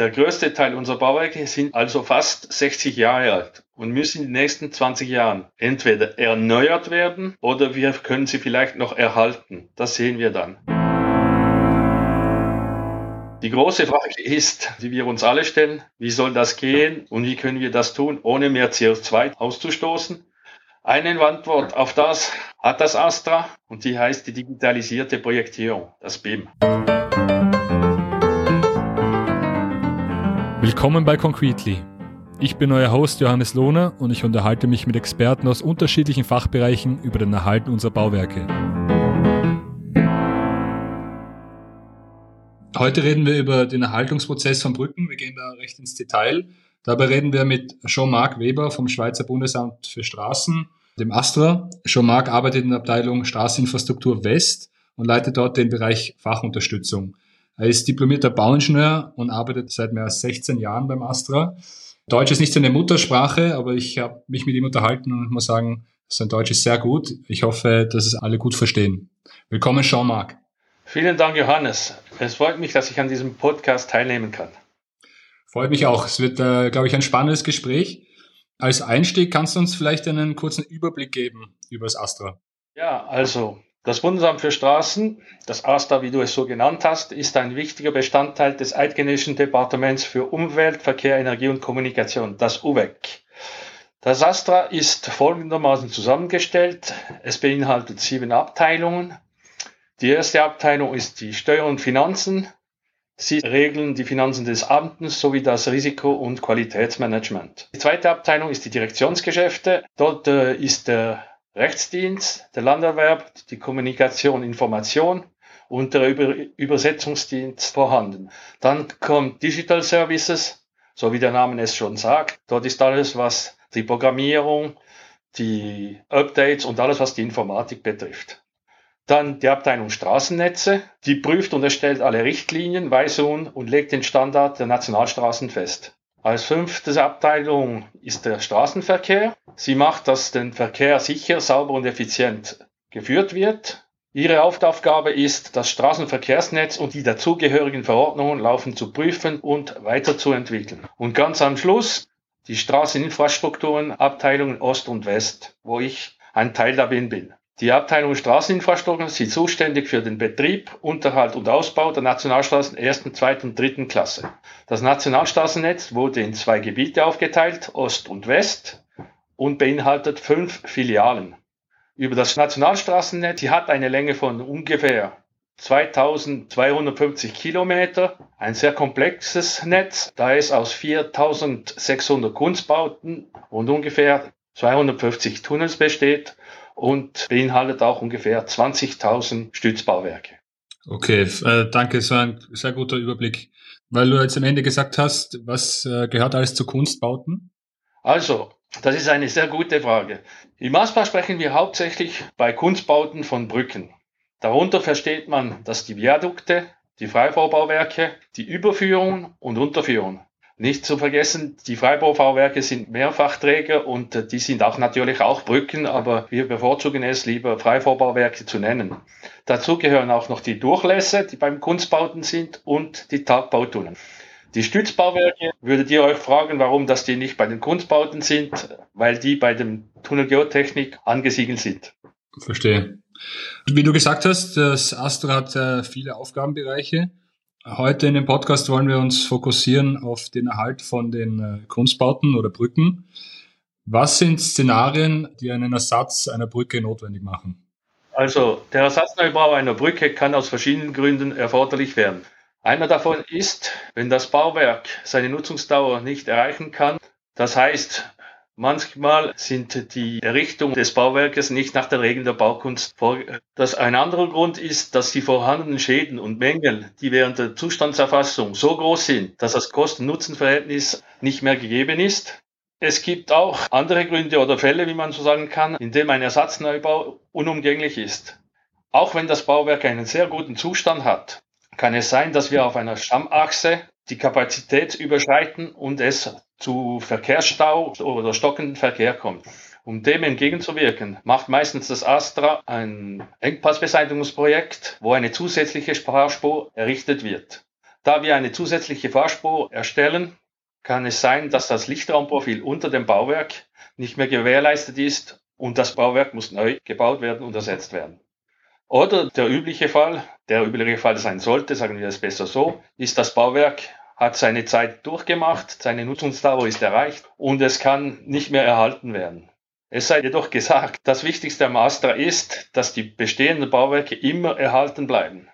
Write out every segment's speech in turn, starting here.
Der größte Teil unserer Bauwerke sind also fast 60 Jahre alt und müssen in den nächsten 20 Jahren entweder erneuert werden oder wir können sie vielleicht noch erhalten. Das sehen wir dann. Die große Frage ist, die wir uns alle stellen, wie soll das gehen und wie können wir das tun, ohne mehr CO2 auszustoßen? Eine Antwort auf das hat das Astra und die heißt die digitalisierte Projektierung, das BIM. Willkommen bei Concretely. Ich bin euer Host Johannes Lohner und ich unterhalte mich mit Experten aus unterschiedlichen Fachbereichen über den Erhalt unserer Bauwerke. Heute reden wir über den Erhaltungsprozess von Brücken. Wir gehen da recht ins Detail. Dabei reden wir mit Jean-Marc Weber vom Schweizer Bundesamt für Straßen, dem Astra. Jean-Marc arbeitet in der Abteilung Straßeninfrastruktur West und leitet dort den Bereich Fachunterstützung. Er ist diplomierter Bauingenieur und arbeitet seit mehr als 16 Jahren beim Astra. Deutsch ist nicht seine Muttersprache, aber ich habe mich mit ihm unterhalten und muss sagen, sein Deutsch ist sehr gut. Ich hoffe, dass es alle gut verstehen. Willkommen, Jean-Marc. Vielen Dank, Johannes. Es freut mich, dass ich an diesem Podcast teilnehmen kann. Freut mich auch. Es wird, äh, glaube ich, ein spannendes Gespräch. Als Einstieg kannst du uns vielleicht einen kurzen Überblick geben über das Astra. Ja, also das Bundesamt für Straßen, das AStA, wie du es so genannt hast, ist ein wichtiger Bestandteil des Eidgenössischen Departements für Umwelt, Verkehr, Energie und Kommunikation, das UVEC. Das AStA ist folgendermaßen zusammengestellt. Es beinhaltet sieben Abteilungen. Die erste Abteilung ist die Steuer und Finanzen. Sie regeln die Finanzen des Amtes sowie das Risiko- und Qualitätsmanagement. Die zweite Abteilung ist die Direktionsgeschäfte. Dort äh, ist der Rechtsdienst, der Landerwerb, die Kommunikation, Information und der Über Übersetzungsdienst vorhanden. Dann kommt Digital Services, so wie der Name es schon sagt. Dort ist alles, was die Programmierung, die Updates und alles, was die Informatik betrifft. Dann die Abteilung Straßennetze, die prüft und erstellt alle Richtlinien, Weisungen und legt den Standard der Nationalstraßen fest. Als fünfte Abteilung ist der Straßenverkehr. Sie macht, dass der Verkehr sicher, sauber und effizient geführt wird. Ihre Hauptaufgabe ist, das Straßenverkehrsnetz und die dazugehörigen Verordnungen laufend zu prüfen und weiterzuentwickeln. Und ganz am Schluss die Straßeninfrastrukturen, Abteilungen Ost und West, wo ich ein Teil darin bin. Die Abteilung Straßeninfrastruktur ist zuständig für den Betrieb, Unterhalt und Ausbau der Nationalstraßen ersten, zweiten und dritten Klasse. Das Nationalstraßennetz wurde in zwei Gebiete aufgeteilt, Ost und West, und beinhaltet fünf Filialen. Über das Nationalstraßennetz, die hat eine Länge von ungefähr 2250 Kilometer, ein sehr komplexes Netz, da es aus 4600 Kunstbauten und ungefähr 250 Tunnels besteht und beinhaltet auch ungefähr 20.000 Stützbauwerke. Okay, äh, danke, so ein sehr guter Überblick. Weil du jetzt am Ende gesagt hast, was äh, gehört alles zu Kunstbauten? Also, das ist eine sehr gute Frage. Im Aspa sprechen wir hauptsächlich bei Kunstbauten von Brücken. Darunter versteht man, dass die Viadukte, die Freibaubauwerke, die Überführung und Unterführung nicht zu vergessen, die Freibaubauwerke sind Mehrfachträger und äh, die sind auch natürlich auch Brücken, aber wir bevorzugen es lieber Freibaubauwerke zu nennen. Dazu gehören auch noch die Durchlässe, die beim Kunstbauten sind und die Tagbautunnel. Die Stützbauwerke, würdet ihr euch fragen, warum das die nicht bei den Kunstbauten sind, weil die bei dem Tunnelgeotechnik angesiedelt sind. Verstehe. Wie du gesagt hast, das Astra hat äh, viele Aufgabenbereiche. Heute in dem Podcast wollen wir uns fokussieren auf den Erhalt von den äh, Kunstbauten oder Brücken. Was sind Szenarien, die einen Ersatz einer Brücke notwendig machen? Also, der Ersatzneubau einer Brücke kann aus verschiedenen Gründen erforderlich werden. Einer davon ist, wenn das Bauwerk seine Nutzungsdauer nicht erreichen kann, das heißt, Manchmal sind die Errichtung des Bauwerkes nicht nach den Regeln der Baukunst vor. Das ein anderer Grund ist, dass die vorhandenen Schäden und Mängel, die während der Zustandserfassung so groß sind, dass das Kosten-Nutzen-Verhältnis nicht mehr gegeben ist. Es gibt auch andere Gründe oder Fälle, wie man so sagen kann, in dem ein Ersatzneubau unumgänglich ist. Auch wenn das Bauwerk einen sehr guten Zustand hat, kann es sein, dass wir auf einer Stammachse die Kapazität überschreiten und es zu Verkehrsstau oder stockenden Verkehr kommt. Um dem entgegenzuwirken, macht meistens das Astra ein Engpassbeseitigungsprojekt, wo eine zusätzliche Fahrspur errichtet wird. Da wir eine zusätzliche Fahrspur erstellen, kann es sein, dass das Lichtraumprofil unter dem Bauwerk nicht mehr gewährleistet ist und das Bauwerk muss neu gebaut werden und ersetzt werden. Oder der übliche Fall, der übliche Fall sein sollte, sagen wir es besser so, ist das Bauwerk hat seine Zeit durchgemacht, seine Nutzungsdauer ist erreicht und es kann nicht mehr erhalten werden. Es sei jedoch gesagt, das Wichtigste am Astra ist, dass die bestehenden Bauwerke immer erhalten bleiben.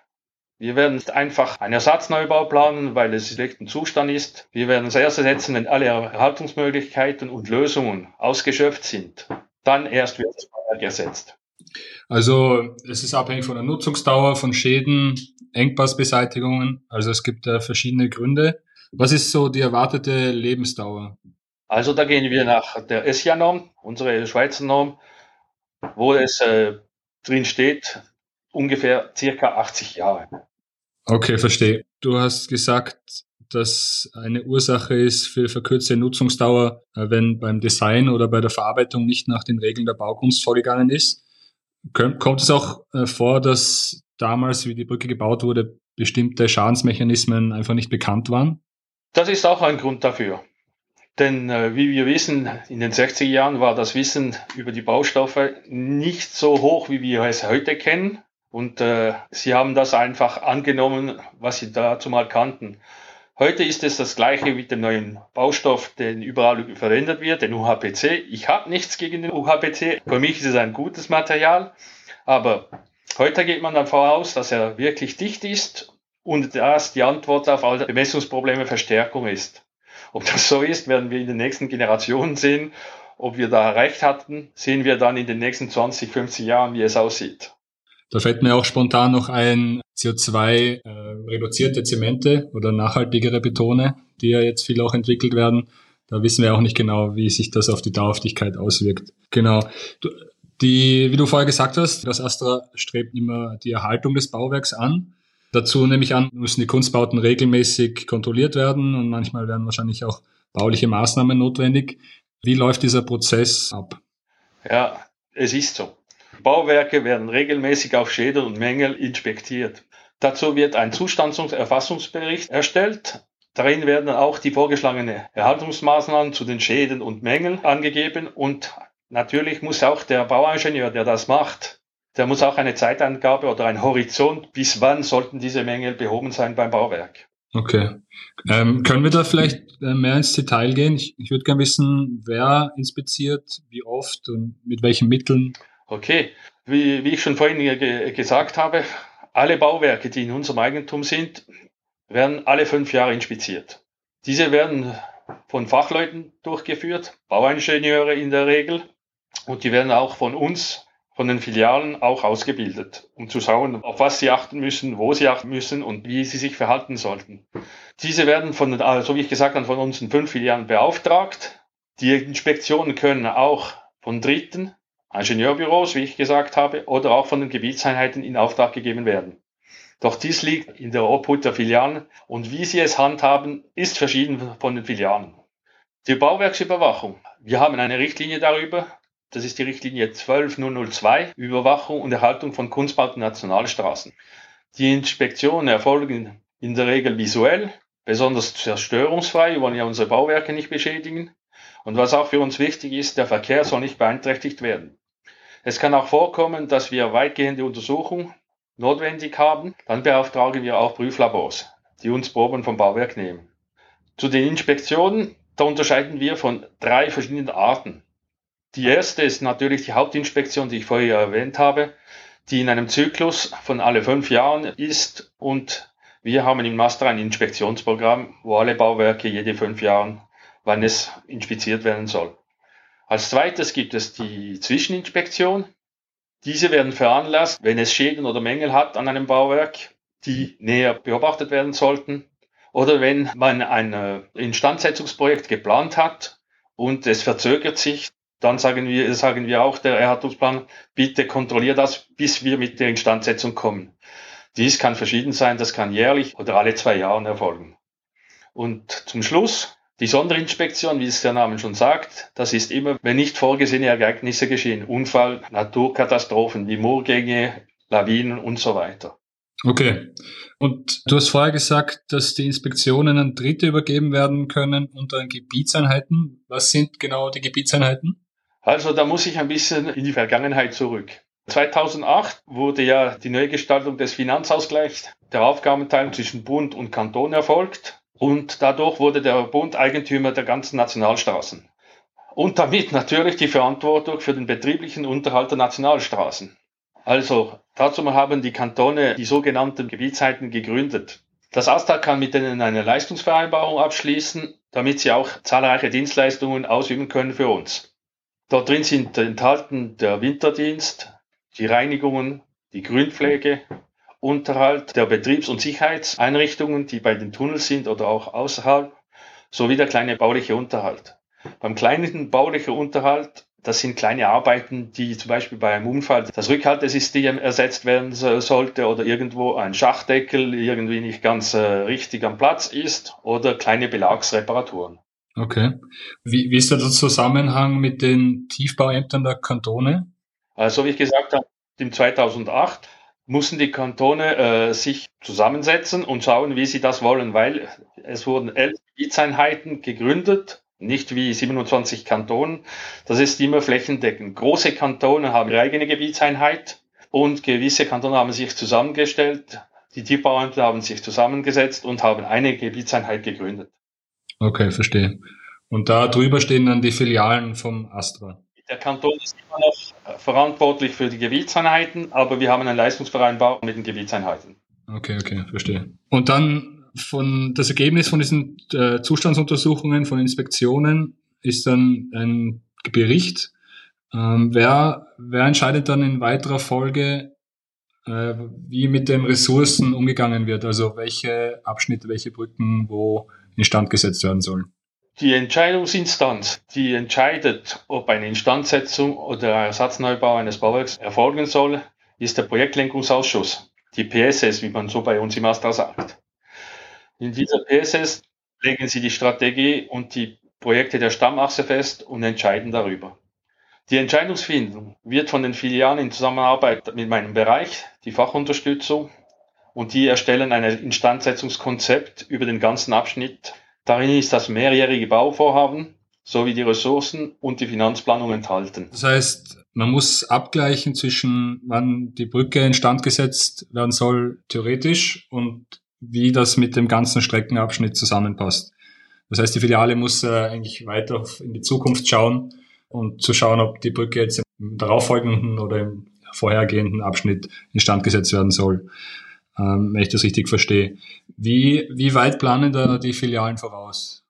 Wir werden einfach einen Ersatzneubau planen, weil es im schlechten Zustand ist. Wir werden es erst ersetzen, wenn alle Erhaltungsmöglichkeiten und Lösungen ausgeschöpft sind. Dann erst wird das Bauwerk ersetzt. Also es ist abhängig von der Nutzungsdauer, von Schäden, Engpassbeseitigungen. Also es gibt äh, verschiedene Gründe. Was ist so die erwartete Lebensdauer? Also da gehen wir nach der ESIA-Norm, unsere Schweizer Norm, wo es äh, drin steht, ungefähr circa 80 Jahre. Okay, verstehe. Du hast gesagt, dass eine Ursache ist für verkürzte Nutzungsdauer, äh, wenn beim Design oder bei der Verarbeitung nicht nach den Regeln der Baukunst vorgegangen ist. Kommt es auch äh, vor, dass damals, wie die Brücke gebaut wurde, bestimmte Schadensmechanismen einfach nicht bekannt waren? Das ist auch ein Grund dafür. Denn äh, wie wir wissen, in den 60er Jahren war das Wissen über die Baustoffe nicht so hoch, wie wir es heute kennen. Und äh, sie haben das einfach angenommen, was sie dazu mal kannten. Heute ist es das gleiche mit dem neuen Baustoff, den überall verwendet wird, den UHPC. Ich habe nichts gegen den UHPC. Für mich ist es ein gutes Material. Aber heute geht man davon aus, dass er wirklich dicht ist und dass die Antwort auf alle Bemessungsprobleme Verstärkung ist. Ob das so ist, werden wir in den nächsten Generationen sehen. Ob wir da recht hatten, sehen wir dann in den nächsten 20, 50 Jahren, wie es aussieht. Da fällt mir auch spontan noch ein CO2 äh, reduzierte Zemente oder nachhaltigere Betone, die ja jetzt viel auch entwickelt werden. Da wissen wir auch nicht genau, wie sich das auf die Dauerhaftigkeit auswirkt. Genau. Die, wie du vorher gesagt hast, das Astra strebt immer die Erhaltung des Bauwerks an. Dazu nehme ich an, müssen die Kunstbauten regelmäßig kontrolliert werden und manchmal werden wahrscheinlich auch bauliche Maßnahmen notwendig. Wie läuft dieser Prozess ab? Ja, es ist so. Bauwerke werden regelmäßig auf Schäden und Mängel inspektiert. Dazu wird ein Zustandserfassungsbericht erstellt. Darin werden auch die vorgeschlagenen Erhaltungsmaßnahmen zu den Schäden und Mängeln angegeben und natürlich muss auch der Bauingenieur, der das macht, der muss auch eine Zeitangabe oder einen Horizont, bis wann sollten diese Mängel behoben sein beim Bauwerk. Okay. Ähm, können wir da vielleicht äh, mehr ins Detail gehen? Ich, ich würde gerne wissen, wer inspiziert, wie oft und mit welchen Mitteln. Okay, wie, wie ich schon vorhin ge gesagt habe, alle Bauwerke, die in unserem Eigentum sind, werden alle fünf Jahre inspiziert. Diese werden von Fachleuten durchgeführt, Bauingenieure in der Regel, und die werden auch von uns, von den Filialen auch ausgebildet, um zu schauen, auf was sie achten müssen, wo sie achten müssen und wie sie sich verhalten sollten. Diese werden von, so wie ich gesagt habe, von unseren fünf Filialen beauftragt. Die Inspektionen können auch von Dritten Ingenieurbüros, wie ich gesagt habe, oder auch von den Gebietseinheiten in Auftrag gegeben werden. Doch dies liegt in der Obhut der Filialen und wie sie es handhaben, ist verschieden von den Filialen. Die Bauwerksüberwachung. Wir haben eine Richtlinie darüber. Das ist die Richtlinie 12002, Überwachung und Erhaltung von Kunstbauten Nationalstraßen. Die Inspektionen erfolgen in der Regel visuell, besonders zerstörungsfrei. Wir wollen ja unsere Bauwerke nicht beschädigen. Und was auch für uns wichtig ist, der Verkehr soll nicht beeinträchtigt werden. Es kann auch vorkommen, dass wir weitgehende Untersuchungen notwendig haben. Dann beauftragen wir auch Prüflabors, die uns Proben vom Bauwerk nehmen. Zu den Inspektionen, da unterscheiden wir von drei verschiedenen Arten. Die erste ist natürlich die Hauptinspektion, die ich vorher erwähnt habe, die in einem Zyklus von alle fünf Jahren ist und wir haben im Master ein Inspektionsprogramm, wo alle Bauwerke jede fünf Jahre wann es inspiziert werden soll. Als zweites gibt es die Zwischeninspektion. Diese werden veranlasst, wenn es Schäden oder Mängel hat an einem Bauwerk, die näher beobachtet werden sollten. Oder wenn man ein äh, Instandsetzungsprojekt geplant hat und es verzögert sich, dann sagen wir, sagen wir auch der Erhaltungsplan, bitte kontrollier das, bis wir mit der Instandsetzung kommen. Dies kann verschieden sein, das kann jährlich oder alle zwei Jahre erfolgen. Und zum Schluss die Sonderinspektion, wie es der Name schon sagt, das ist immer, wenn nicht vorgesehene Ereignisse geschehen. Unfall, Naturkatastrophen wie Moorgänge, Lawinen und so weiter. Okay. Und du hast vorher gesagt, dass die Inspektionen an Dritte übergeben werden können unter Gebietseinheiten. Was sind genau die Gebietseinheiten? Also da muss ich ein bisschen in die Vergangenheit zurück. 2008 wurde ja die Neugestaltung des Finanzausgleichs der Aufgabenteilung zwischen Bund und Kanton erfolgt und dadurch wurde der Bund Eigentümer der ganzen Nationalstraßen. Und damit natürlich die Verantwortung für den betrieblichen Unterhalt der Nationalstraßen. Also dazu haben die Kantone die sogenannten Gebietsheiten gegründet. Das AStA kann mit denen eine Leistungsvereinbarung abschließen, damit sie auch zahlreiche Dienstleistungen ausüben können für uns. Dort drin sind enthalten der Winterdienst, die Reinigungen, die Grünpflege, Unterhalt der Betriebs- und Sicherheitseinrichtungen, die bei den Tunnels sind oder auch außerhalb, sowie der kleine bauliche Unterhalt. Beim kleinen baulichen Unterhalt das sind kleine Arbeiten, die zum Beispiel bei einem Unfall das Rückhaltesystem ersetzt werden sollte oder irgendwo ein Schachdeckel irgendwie nicht ganz äh, richtig am Platz ist oder kleine Belagsreparaturen. Okay. Wie, wie ist da der Zusammenhang mit den Tiefbauämtern der Kantone? Also wie ich gesagt habe, im 2008 mussten die Kantone äh, sich zusammensetzen und schauen, wie sie das wollen, weil es wurden elf Gebietseinheiten gegründet nicht wie 27 Kantonen. Das ist immer flächendeckend. Große Kantone haben ihre eigene Gebietseinheit und gewisse Kantone haben sich zusammengestellt. Die Tierbauämter haben sich zusammengesetzt und haben eine Gebietseinheit gegründet. Okay, verstehe. Und da drüber stehen dann die Filialen vom Astra. Der Kanton ist immer noch verantwortlich für die Gebietseinheiten, aber wir haben einen Leistungsvereinbarung mit den Gebietseinheiten. Okay, okay, verstehe. Und dann von das Ergebnis von diesen äh, Zustandsuntersuchungen, von Inspektionen ist dann ein Bericht. Ähm, wer, wer entscheidet dann in weiterer Folge, äh, wie mit den Ressourcen umgegangen wird? Also welche Abschnitte, welche Brücken wo instand gesetzt werden sollen? Die Entscheidungsinstanz, die entscheidet, ob eine Instandsetzung oder Ersatzneubau eines Bauwerks erfolgen soll, ist der Projektlenkungsausschuss, die PSS, wie man so bei uns im Astra sagt. In dieser PSS legen Sie die Strategie und die Projekte der Stammachse fest und entscheiden darüber. Die Entscheidungsfindung wird von den Filialen in Zusammenarbeit mit meinem Bereich, die Fachunterstützung, und die erstellen ein Instandsetzungskonzept über den ganzen Abschnitt. Darin ist das mehrjährige Bauvorhaben sowie die Ressourcen und die Finanzplanung enthalten. Das heißt, man muss abgleichen zwischen, wann die Brücke instand gesetzt werden soll, theoretisch, und wie das mit dem ganzen Streckenabschnitt zusammenpasst. Das heißt, die Filiale muss äh, eigentlich weiter in die Zukunft schauen und zu schauen, ob die Brücke jetzt im darauffolgenden oder im vorhergehenden Abschnitt instand gesetzt werden soll, ähm, wenn ich das richtig verstehe. Wie, wie weit planen da die Filialen voraus?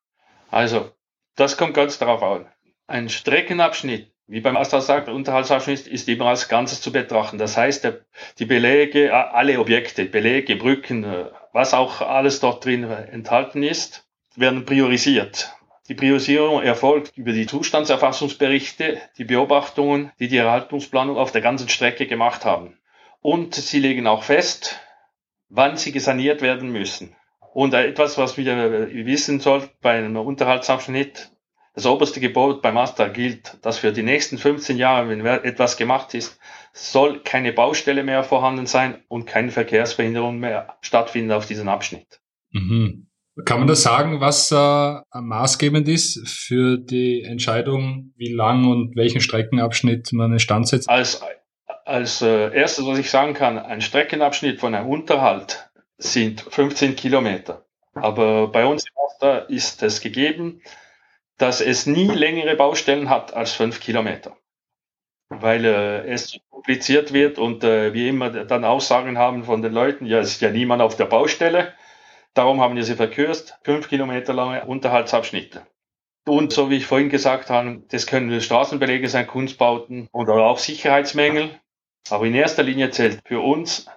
Also, das kommt ganz darauf an. Ein Streckenabschnitt wie beim Astra sagt, Unterhaltsabschnitt ist immer als Ganzes zu betrachten. Das heißt, der, die Belege, alle Objekte, Belege, Brücken, äh, was auch alles dort drin enthalten ist, werden priorisiert. Die Priorisierung erfolgt über die Zustandserfassungsberichte, die Beobachtungen, die die Erhaltungsplanung auf der ganzen Strecke gemacht haben. Und sie legen auch fest, wann sie gesaniert werden müssen. Und etwas, was wir wissen sollten bei einem Unterhaltsabschnitt, das oberste Gebot beim Astra gilt, dass für die nächsten 15 Jahre, wenn etwas gemacht ist, soll keine Baustelle mehr vorhanden sein und keine Verkehrsverhinderung mehr stattfinden auf diesem Abschnitt. Mhm. Kann man da sagen, was äh, maßgebend ist für die Entscheidung, wie lang und welchen Streckenabschnitt man in Stand setzt? Als, als äh, erstes, was ich sagen kann, ein Streckenabschnitt von einem Unterhalt sind 15 Kilometer. Aber bei uns im Astra ist es gegeben, dass es nie längere Baustellen hat als fünf Kilometer, weil äh, es kompliziert wird und äh, wie immer dann Aussagen haben von den Leuten, ja, es ist ja niemand auf der Baustelle, darum haben wir sie verkürzt, fünf Kilometer lange Unterhaltsabschnitte. Und so wie ich vorhin gesagt habe, das können Straßenbelege sein, Kunstbauten oder auch Sicherheitsmängel. Aber in erster Linie zählt für uns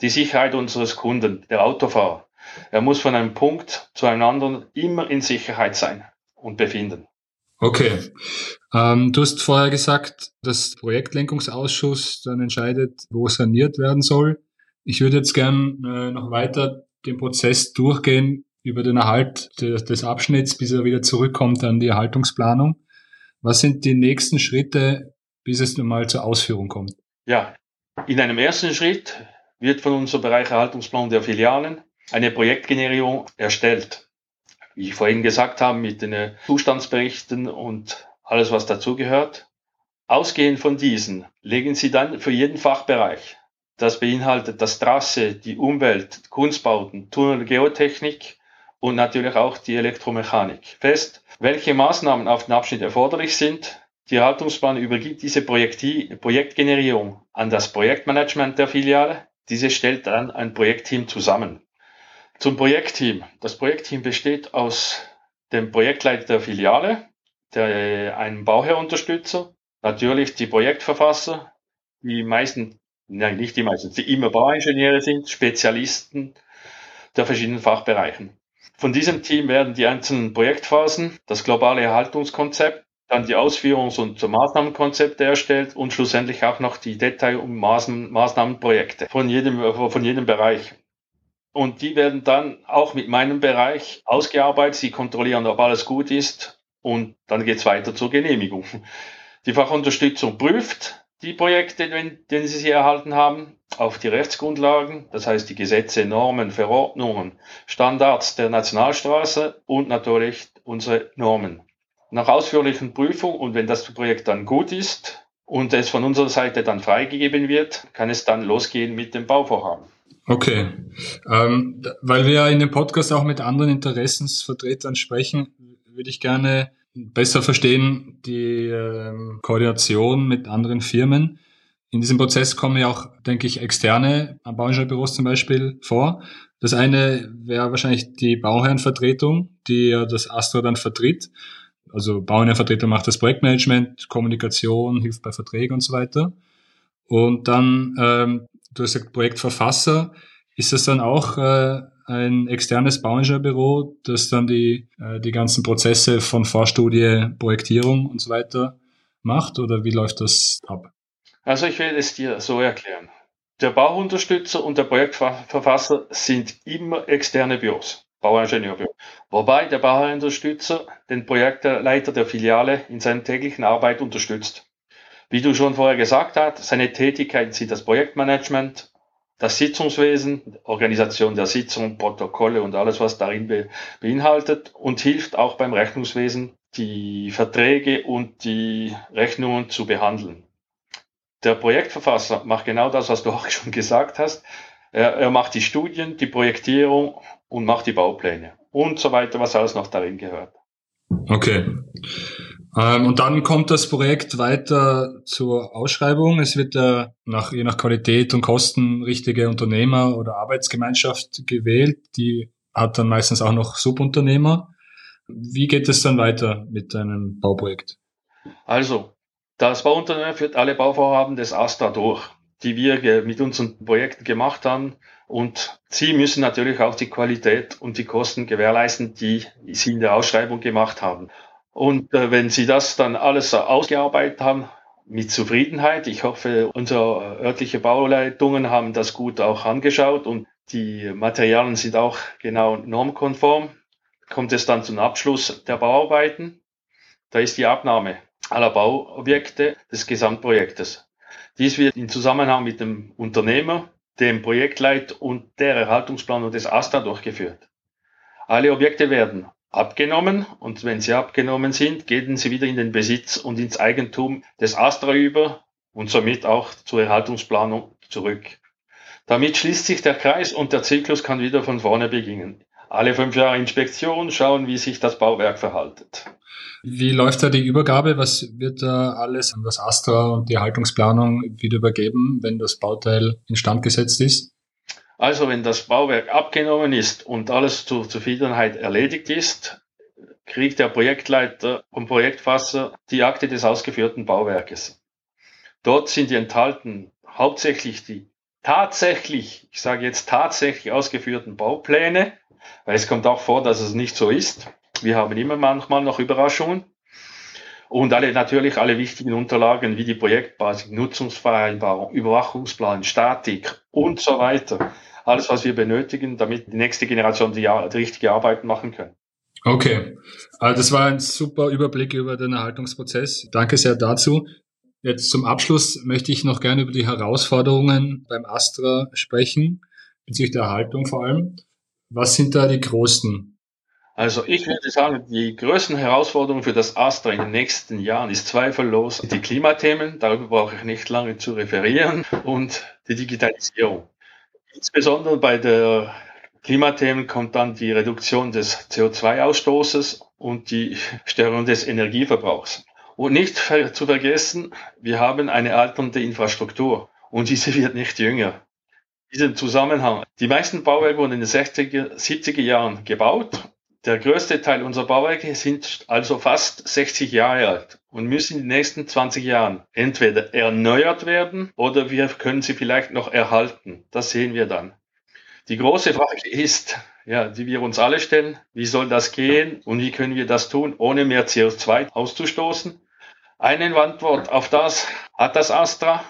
die Sicherheit unseres Kunden, der Autofahrer. Er muss von einem Punkt zu einem anderen immer in Sicherheit sein und befinden. Okay. Ähm, du hast vorher gesagt, dass der Projektlenkungsausschuss dann entscheidet, wo saniert werden soll. Ich würde jetzt gern äh, noch weiter den Prozess durchgehen über den Erhalt des, des Abschnitts, bis er wieder zurückkommt an die Erhaltungsplanung. Was sind die nächsten Schritte, bis es mal zur Ausführung kommt? Ja, in einem ersten Schritt wird von unserem Bereich Erhaltungsplan der Filialen eine Projektgenerierung erstellt. Wie ich vorhin gesagt habe, mit den Zustandsberichten und alles, was dazugehört. Ausgehend von diesen legen Sie dann für jeden Fachbereich, das beinhaltet das Trasse, die Umwelt, Kunstbauten, Tunnel, Geotechnik und natürlich auch die Elektromechanik fest, welche Maßnahmen auf dem Abschnitt erforderlich sind. Die Erhaltungsplan übergibt diese Projekti Projektgenerierung an das Projektmanagement der Filiale. Diese stellt dann ein Projektteam zusammen. Zum Projektteam. Das Projektteam besteht aus dem Projektleiter der Filiale, der, einem Bauherrunterstützer, natürlich die Projektverfasser, die meisten, nein, nicht die meisten, die immer Bauingenieure sind, Spezialisten der verschiedenen Fachbereichen. Von diesem Team werden die einzelnen Projektphasen, das globale Erhaltungskonzept, dann die Ausführungs- und Maßnahmenkonzepte erstellt und schlussendlich auch noch die Detail- und Maßnahmenprojekte von jedem, von jedem Bereich. Und die werden dann auch mit meinem Bereich ausgearbeitet. Sie kontrollieren, ob alles gut ist und dann geht's weiter zur Genehmigung. Die Fachunterstützung prüft die Projekte, wenn, den sie sie erhalten haben, auf die Rechtsgrundlagen, das heißt die Gesetze, Normen, Verordnungen, Standards der Nationalstraße und natürlich unsere Normen. Nach ausführlichen Prüfung und wenn das Projekt dann gut ist und es von unserer Seite dann freigegeben wird, kann es dann losgehen mit dem Bauvorhaben. Okay, ähm, weil wir ja in dem Podcast auch mit anderen Interessensvertretern sprechen, würde ich gerne besser verstehen die ähm, Koordination mit anderen Firmen. In diesem Prozess kommen ja auch, denke ich, externe Bauingenieurbüros zum Beispiel vor. Das eine wäre wahrscheinlich die Bauherrenvertretung, die ja das Astra dann vertritt. Also Bauherrenvertretung macht das Projektmanagement, Kommunikation, hilft bei Verträgen und so weiter. Und dann, ähm, du hast gesagt, Projektverfasser. Ist das dann auch äh, ein externes Bauingenieurbüro, das dann die, äh, die ganzen Prozesse von Vorstudie, Projektierung und so weiter macht oder wie läuft das ab? Also ich will es dir so erklären. Der Bauunterstützer und der Projektverfasser sind immer externe Büros, Bauingenieurbüro. Wobei der Bauunterstützer den Projektleiter der Filiale in seiner täglichen Arbeit unterstützt. Wie du schon vorher gesagt hast, seine Tätigkeiten sind das Projektmanagement, das Sitzungswesen, Organisation der Sitzung, Protokolle und alles, was darin be beinhaltet und hilft auch beim Rechnungswesen, die Verträge und die Rechnungen zu behandeln. Der Projektverfasser macht genau das, was du auch schon gesagt hast. Er, er macht die Studien, die Projektierung und macht die Baupläne und so weiter, was alles noch darin gehört. Okay. Ähm, und dann kommt das Projekt weiter zur Ausschreibung. Es wird äh, nach, je nach Qualität und Kosten richtige Unternehmer oder Arbeitsgemeinschaft gewählt. Die hat dann meistens auch noch Subunternehmer. Wie geht es dann weiter mit einem Bauprojekt? Also, das Bauunternehmen führt alle Bauvorhaben des ASTA durch, die wir mit unseren Projekten gemacht haben. Und sie müssen natürlich auch die Qualität und die Kosten gewährleisten, die sie in der Ausschreibung gemacht haben. Und äh, wenn Sie das dann alles ausgearbeitet haben, mit Zufriedenheit. Ich hoffe, unsere örtliche Bauleitungen haben das gut auch angeschaut und die Materialien sind auch genau normkonform. Kommt es dann zum Abschluss der Bauarbeiten. Da ist die Abnahme aller Bauobjekte des Gesamtprojektes. Dies wird in Zusammenhang mit dem Unternehmer, dem Projektleit und der Erhaltungsplanung des ASTA durchgeführt. Alle Objekte werden abgenommen und wenn sie abgenommen sind, gehen sie wieder in den Besitz und ins Eigentum des Astra über und somit auch zur Erhaltungsplanung zurück. Damit schließt sich der Kreis und der Zyklus kann wieder von vorne beginnen. Alle fünf Jahre Inspektion, schauen, wie sich das Bauwerk verhaltet. Wie läuft da die Übergabe? Was wird da alles an das Astra und die Erhaltungsplanung wieder übergeben, wenn das Bauteil instand gesetzt ist? Also wenn das Bauwerk abgenommen ist und alles zur Zufriedenheit erledigt ist, kriegt der Projektleiter und Projektfasser die Akte des ausgeführten Bauwerkes. Dort sind die enthalten hauptsächlich die tatsächlich, ich sage jetzt tatsächlich ausgeführten Baupläne, weil es kommt auch vor, dass es nicht so ist. Wir haben immer manchmal noch Überraschungen. Und alle, natürlich alle wichtigen Unterlagen wie die Projektbasis, Nutzungsvereinbarung, Überwachungsplan, Statik und so weiter alles, was wir benötigen, damit die nächste Generation die, die richtige Arbeit machen kann. Okay, also das war ein super Überblick über den Erhaltungsprozess. Danke sehr dazu. Jetzt zum Abschluss möchte ich noch gerne über die Herausforderungen beim Astra sprechen, bezüglich der Erhaltung vor allem. Was sind da die größten? Also ich würde sagen, die größten Herausforderungen für das Astra in den nächsten Jahren ist zweifellos die Klimathemen, darüber brauche ich nicht lange zu referieren, und die Digitalisierung. Insbesondere bei der Klimathemen kommt dann die Reduktion des CO2-Ausstoßes und die Störung des Energieverbrauchs. Und nicht zu vergessen, wir haben eine alternde Infrastruktur und diese wird nicht jünger. Diesen Zusammenhang. Die meisten Bauwerke wurden in den 60er, 70er Jahren gebaut der größte Teil unserer Bauwerke sind also fast 60 Jahre alt und müssen in den nächsten 20 Jahren entweder erneuert werden oder wir können sie vielleicht noch erhalten. Das sehen wir dann. Die große Frage ist, ja, die wir uns alle stellen, wie soll das gehen und wie können wir das tun, ohne mehr CO2 auszustoßen? Eine Antwort auf das hat das Astra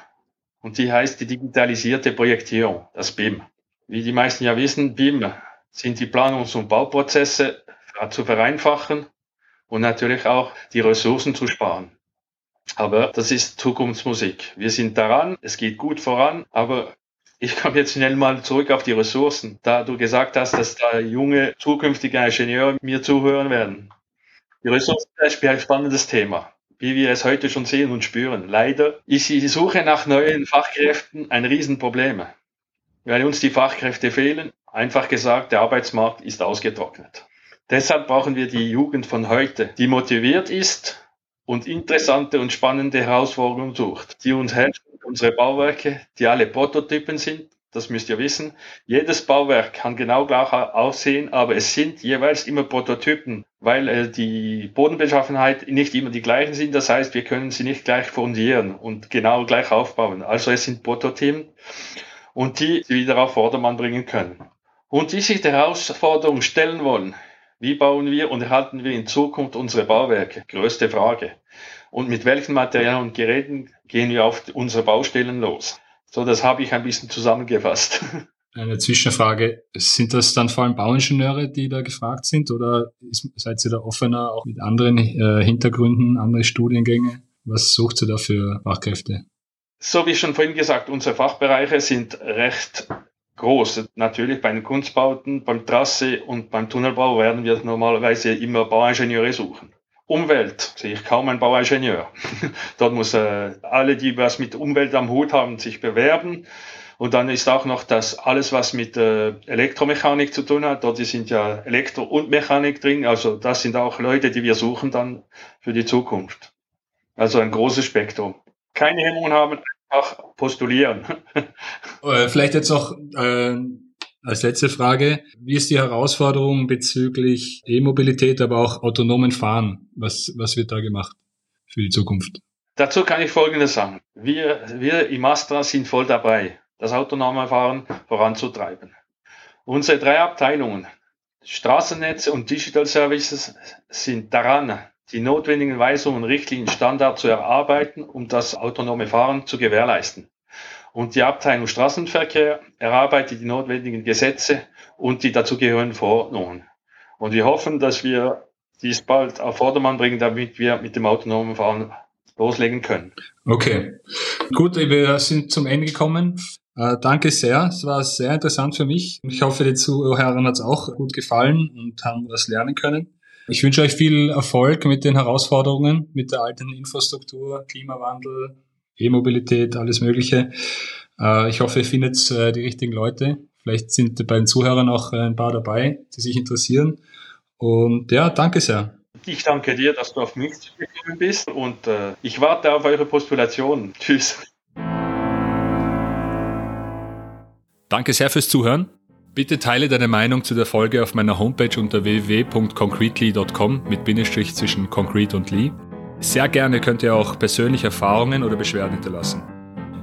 und die heißt die digitalisierte Projektierung, das BIM. Wie die meisten ja wissen, BIM sind die Planungs- und Bauprozesse zu vereinfachen und natürlich auch die Ressourcen zu sparen. Aber das ist Zukunftsmusik. Wir sind daran, es geht gut voran, aber ich komme jetzt schnell mal zurück auf die Ressourcen, da du gesagt hast, dass da junge zukünftige Ingenieure mir zuhören werden. Die Ressourcen ist ein spannendes Thema, wie wir es heute schon sehen und spüren. Leider ist die Suche nach neuen Fachkräften ein Riesenproblem, weil uns die Fachkräfte fehlen Einfach gesagt, der Arbeitsmarkt ist ausgetrocknet. Deshalb brauchen wir die Jugend von heute, die motiviert ist und interessante und spannende Herausforderungen sucht, die uns helfen, unsere Bauwerke, die alle Prototypen sind, das müsst ihr wissen. Jedes Bauwerk kann genau gleich aussehen, aber es sind jeweils immer Prototypen, weil äh, die Bodenbeschaffenheit nicht immer die gleichen sind. Das heißt, wir können sie nicht gleich fundieren und genau gleich aufbauen. Also es sind Prototypen und die, wieder auf Vordermann bringen können und die sich der Herausforderung stellen wollen. Wie bauen wir und erhalten wir in Zukunft unsere Bauwerke? Größte Frage. Und mit welchen Materialien und Geräten gehen wir auf unsere Baustellen los? So, das habe ich ein bisschen zusammengefasst. Eine Zwischenfrage. Sind das dann vor allem Bauingenieure, die da gefragt sind oder seid ihr da offener auch mit anderen äh, Hintergründen, andere Studiengänge? Was sucht ihr da für Fachkräfte? So wie schon vorhin gesagt, unsere Fachbereiche sind recht groß. Natürlich bei den Kunstbauten, beim Trasse und beim Tunnelbau werden wir normalerweise immer Bauingenieure suchen. Umwelt sehe ich kaum einen Bauingenieur. Dort muss äh, alle, die was mit Umwelt am Hut haben, sich bewerben. Und dann ist auch noch das alles, was mit äh, Elektromechanik zu tun hat. Dort sind ja Elektro und Mechanik drin. Also das sind auch Leute, die wir suchen dann für die Zukunft. Also ein großes Spektrum. Keine Hemmungen haben, einfach postulieren. Äh, vielleicht jetzt noch äh, als letzte Frage. Wie ist die Herausforderung bezüglich E-Mobilität, aber auch autonomen Fahren? Was, was wird da gemacht für die Zukunft? Dazu kann ich Folgendes sagen. Wir, wir im Astra sind voll dabei, das autonome Fahren voranzutreiben. Unsere drei Abteilungen, Straßennetze und Digital Services, sind daran, die notwendigen Weisungen, Richtlinien, Standards zu erarbeiten, um das autonome Fahren zu gewährleisten. Und die Abteilung Straßenverkehr erarbeitet die notwendigen Gesetze und die dazugehörigen Verordnungen. Und wir hoffen, dass wir dies bald auf Vordermann bringen, damit wir mit dem autonomen Fahren loslegen können. Okay, gut, wir sind zum Ende gekommen. Äh, danke sehr, es war sehr interessant für mich. Ich hoffe, den Zuhörern hat es auch gut gefallen und haben was lernen können. Ich wünsche euch viel Erfolg mit den Herausforderungen, mit der alten Infrastruktur, Klimawandel, E-Mobilität, alles Mögliche. Äh, ich hoffe, ihr findet äh, die richtigen Leute. Vielleicht sind bei den Zuhörern auch äh, ein paar dabei, die sich interessieren. Und ja, danke sehr. Ich danke dir, dass du auf mich gekommen bist und äh, ich warte auf eure Postulationen. Tschüss. Danke sehr fürs Zuhören. Bitte teile deine Meinung zu der Folge auf meiner Homepage unter www.concretely.com mit Bindestrich zwischen Concrete und Lee. Sehr gerne könnt ihr auch persönliche Erfahrungen oder Beschwerden hinterlassen.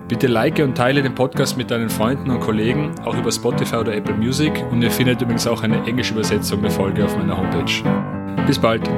Bitte like und teile den Podcast mit deinen Freunden und Kollegen, auch über Spotify oder Apple Music und ihr findet übrigens auch eine englische Übersetzung der Folge auf meiner Homepage. Bis bald!